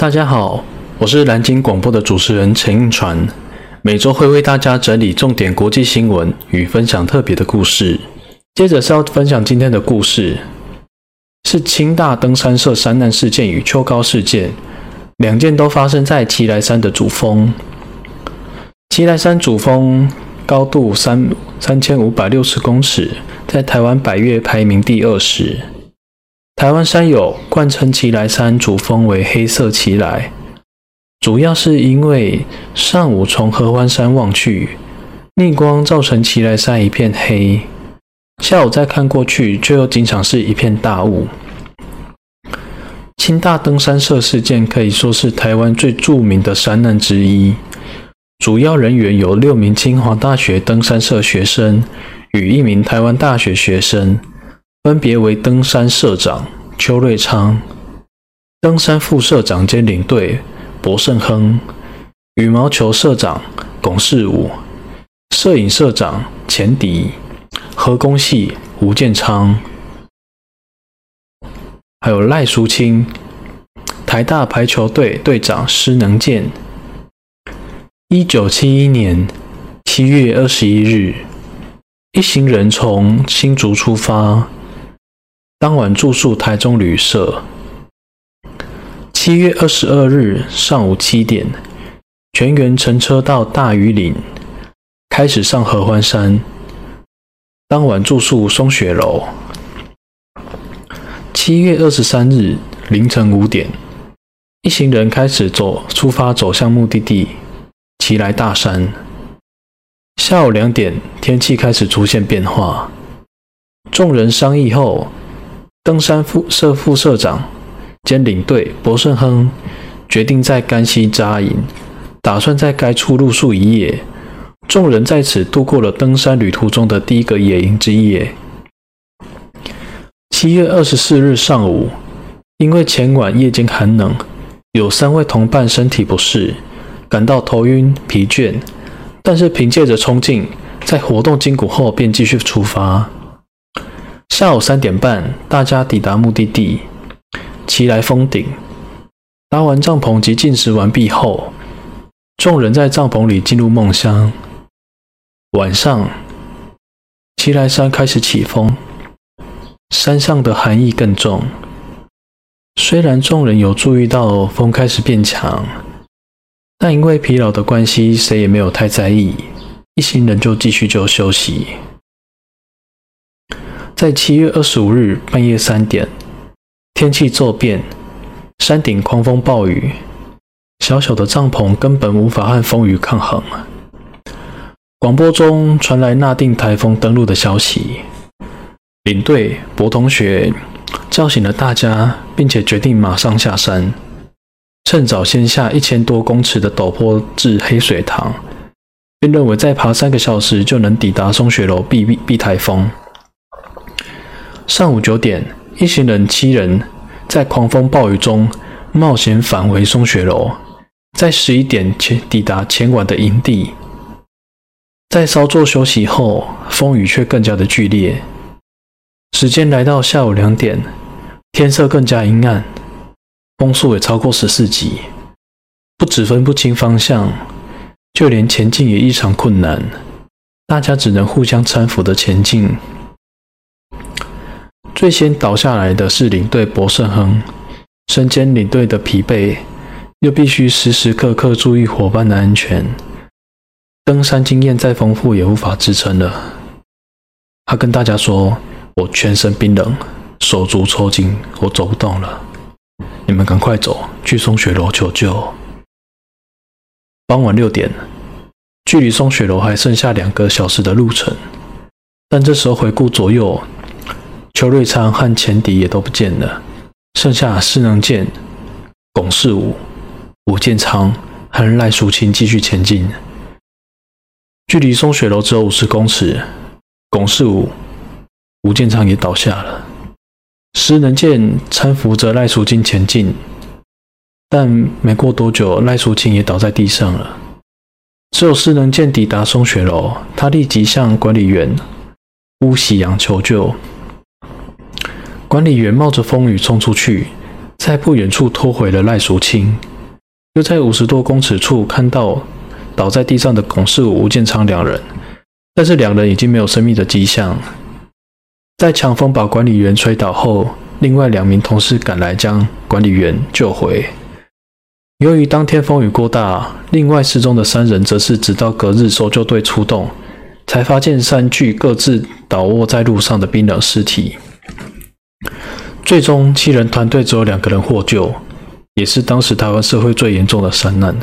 大家好，我是蓝鲸广播的主持人陈应传，每周会为大家整理重点国际新闻与分享特别的故事。接着是要分享今天的故事，是清大登山社山难事件与秋高事件，两件都发生在奇来山的主峰。奇来山主峰高度三三千五百六十公尺，在台湾百岳排名第二十。台湾山友惯称奇来山主峰为“黑色奇来”，主要是因为上午从合欢山望去，逆光造成奇来山一片黑；下午再看过去，却又经常是一片大雾。清大登山社事件可以说是台湾最著名的山难之一，主要人员有六名清华大学登山社学生与一名台湾大学学生。分别为登山社长邱瑞昌、登山副社长兼领队博胜亨、羽毛球社长龚世武、摄影社长钱迪、核工系吴建昌，还有赖淑清、台大排球队队长施能健。一九七一年七月二十一日，一行人从新竹出发。当晚住宿台中旅社。七月二十二日上午七点，全员乘车到大屿岭，开始上合欢山。当晚住宿松雪楼。七月二十三日凌晨五点，一行人开始走出发，走向目的地奇来大山。下午两点，天气开始出现变化，众人商议后。登山副社副社长兼领队博胜亨决定在甘溪扎营，打算在该处露宿一夜。众人在此度过了登山旅途中的第一个野营之夜。七月二十四日上午，因为前晚夜间寒冷，有三位同伴身体不适，感到头晕疲倦，但是凭借着冲劲，在活动筋骨后便继续出发。下午三点半，大家抵达目的地奇来峰顶。搭完帐篷及进食完毕后，众人在帐篷里进入梦乡。晚上，奇来山开始起风，山上的寒意更重。虽然众人有注意到风开始变强，但因为疲劳的关系，谁也没有太在意。一行人就继续就休息。在七月二十五日半夜三点，天气骤变，山顶狂风暴雨，小小的帐篷根本无法和风雨抗衡。广播中传来纳定台风登陆的消息，领队博同学叫醒了大家，并且决定马上下山，趁早先下一千多公尺的陡坡至黑水塘，并认为再爬三个小时就能抵达松雪楼避避避台风。上午九点，一行人七人在狂风暴雨中冒险返回松雪楼，在十一点前抵达前晚的营地。在稍作休息后，风雨却更加的剧烈。时间来到下午两点，天色更加阴暗，风速也超过十四级，不止分不清方向，就连前进也异常困难。大家只能互相搀扶的前进。最先倒下来的是领队博胜亨，身兼领队的疲惫，又必须时时刻刻注意伙伴的安全，登山经验再丰富也无法支撑了。他跟大家说：“我全身冰冷，手足抽筋，我走不动了，你们赶快走去松雪楼求救。”傍晚六点，距离松雪楼还剩下两个小时的路程，但这时候回顾左右。邱瑞昌和钱迪也都不见了，剩下施能健、龚世武、吴建昌和赖淑清继续前进。距离松雪楼只有五十公尺，龚世武、吴建昌也倒下了。施能健搀扶着赖淑清前进，但没过多久，赖淑清也倒在地上了。只有施能健抵达松雪楼，他立即向管理员巫喜阳求救。管理员冒着风雨冲出去，在不远处拖回了赖淑清。又在五十多公尺处看到倒在地上的龚世武、吴建昌两人，但是两人已经没有生命的迹象。在强风把管理员吹倒后，另外两名同事赶来将管理员救回。由于当天风雨过大，另外失踪的三人则是直到隔日搜救队出动，才发现三具各自倒卧在路上的冰冷尸体。最终，七人团队只有两个人获救，也是当时台湾社会最严重的山难。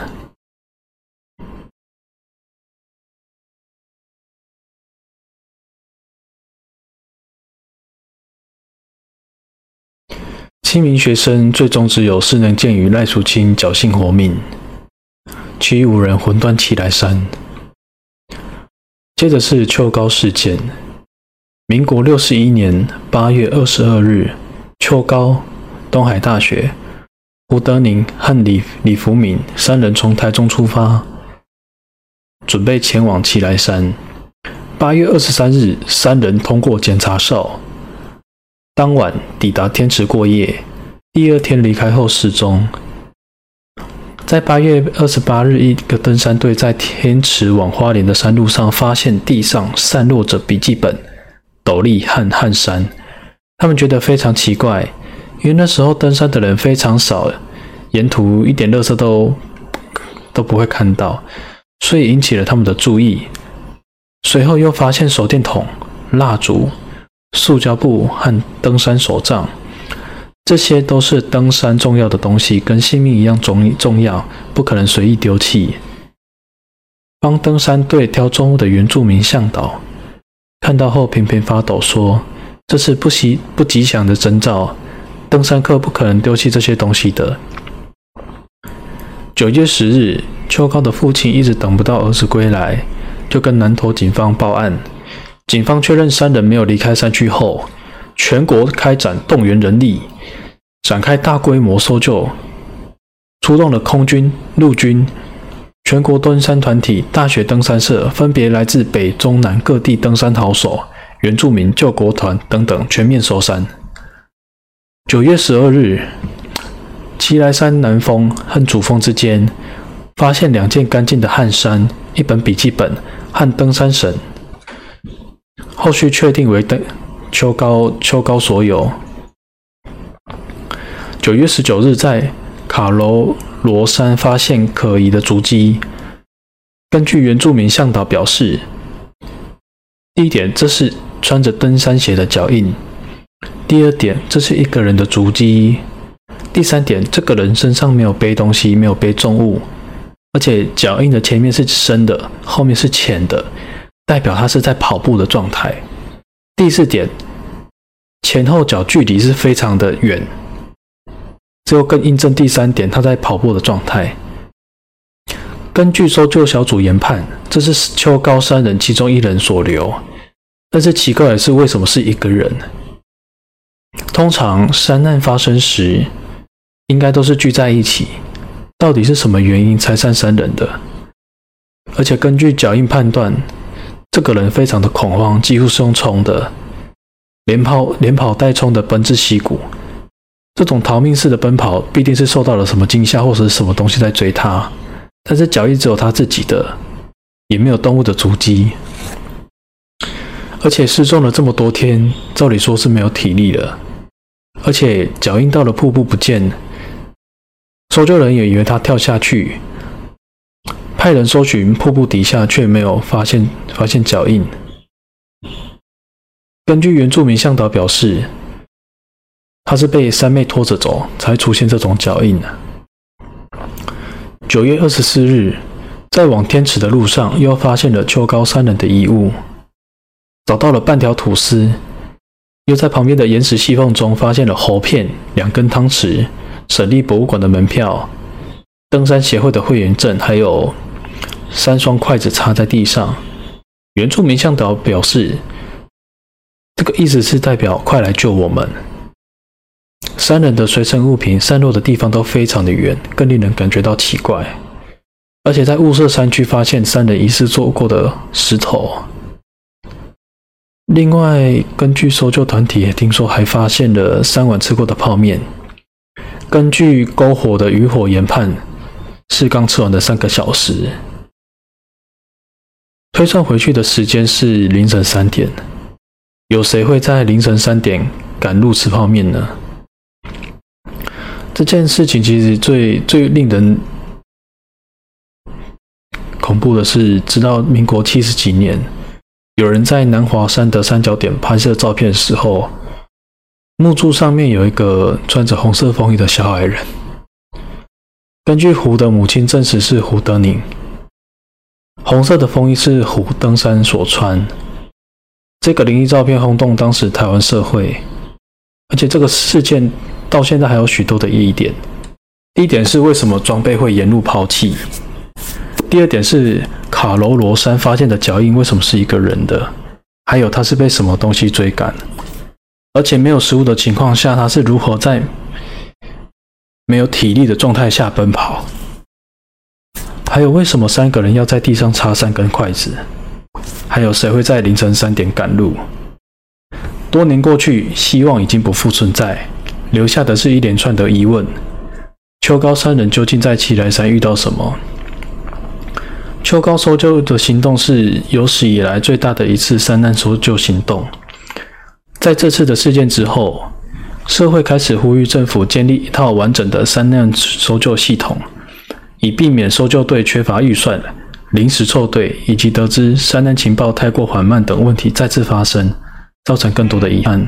七名学生最终只有四人鉴于赖淑清侥幸活命，其余五人魂断齐来山。接着是秋高事件，民国六十一年八月二十二日，秋高、东海大学、胡德宁和李李福敏三人从台中出发，准备前往齐来山。八月二十三日，三人通过检查哨。当晚抵达天池过夜，第二天离开后失踪。在八月二十八日，一个登山队在天池往花莲的山路上发现地上散落着笔记本、斗笠和汗衫，他们觉得非常奇怪，因为那时候登山的人非常少，沿途一点垃圾都都不会看到，所以引起了他们的注意。随后又发现手电筒、蜡烛。塑胶布和登山手杖，这些都是登山重要的东西，跟性命一样重重要，不可能随意丢弃。帮登山队挑重物的原住民向导看到后频频发抖，说：“这是不吉不吉祥的征兆，登山客不可能丢弃这些东西的。”九月十日，秋高的父亲一直等不到儿子归来，就跟南投警方报案。警方确认三人没有离开山区后，全国开展动员人力，展开大规模搜救，出动了空军、陆军、全国登山团体、大学登山社，分别来自北、中、南各地登山好手、原住民救国团等等，全面搜山。九月十二日，奇来山南峰和主峰之间，发现两件干净的汗衫、一本笔记本和登山绳。后续确定为登秋高秋高所有。九月十九日，在卡罗罗山发现可疑的足迹。根据原住民向导表示，第一点，这是穿着登山鞋的脚印；第二点，这是一个人的足迹；第三点，这个人身上没有背东西，没有背重物，而且脚印的前面是深的，后面是浅的。代表他是在跑步的状态。第四点，前后脚距离是非常的远，最后更印证第三点，他在跑步的状态。根据搜救小组研判，这是秋高三人其中一人所留。但是奇怪的是，为什么是一个人？通常山难发生时，应该都是聚在一起。到底是什么原因拆散三人的？而且根据脚印判断。这个人非常的恐慌，几乎是用冲的，连跑连跑带冲的奔至溪谷。这种逃命式的奔跑，必定是受到了什么惊吓，或者是什么东西在追他。但是脚印只有他自己的，也没有动物的足迹。而且失踪了这么多天，照理说是没有体力了。而且脚印到了瀑布不见，搜救人也以为他跳下去。派人搜寻瀑布底下，却没有发现发现脚印。根据原住民向导表示，他是被三妹拖着走，才出现这种脚印的。九月二十四日，在往天池的路上，又发现了秋高三人的遗物，找到了半条吐司，又在旁边的岩石细缝中发现了喉片、两根汤匙、省立博物馆的门票、登山协会的会员证，还有。三双筷子插在地上，原住民向导表示，这个意思是代表快来救我们。三人的随身物品散落的地方都非常的远，更令人感觉到奇怪。而且在雾社山区发现三人疑似坐过的石头。另外，根据搜救团体也听说还发现了三碗吃过的泡面。根据篝火的余火研判。是刚吃完的三个小时。推算回去的时间是凌晨三点。有谁会在凌晨三点赶路吃泡面呢？这件事情其实最最令人恐怖的是，直到民国七十几年，有人在南华山的三角点拍摄照片的时候，木柱上面有一个穿着红色风衣的小矮人。根据胡的母亲证实是胡德宁，红色的风衣是胡登山所穿。这个灵异照片轰动当时台湾社会，而且这个事件到现在还有许多的疑点。第一点是为什么装备会沿路抛弃？第二点是卡罗罗山发现的脚印为什么是一个人的？还有他是被什么东西追赶？而且没有食物的情况下，他是如何在没有体力的状态下奔跑？还有为什么三个人要在地上插三根筷子？还有谁会在凌晨三点赶路？多年过去，希望已经不复存在，留下的是一连串的疑问。秋高三人究竟在奇来山遇到什么？秋高搜救的行动是有史以来最大的一次山难搜救行动。在这次的事件之后，社会开始呼吁政府建立一套完整的山难搜救系统，以避免搜救队缺乏预算。临时凑队，以及得知山难情报太过缓慢等问题再次发生，造成更多的遗憾。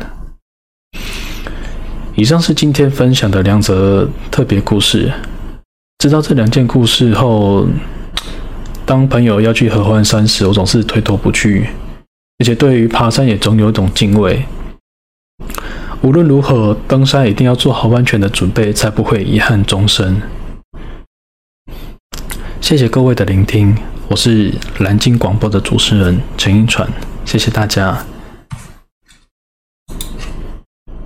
以上是今天分享的两则特别故事。知道这两件故事后，当朋友要去合欢山时，我总是推脱不去，而且对于爬山也总有一种敬畏。无论如何，登山一定要做好安全的准备，才不会遗憾终生。谢谢各位的聆听，我是蓝鲸广播的主持人陈英传，谢谢大家。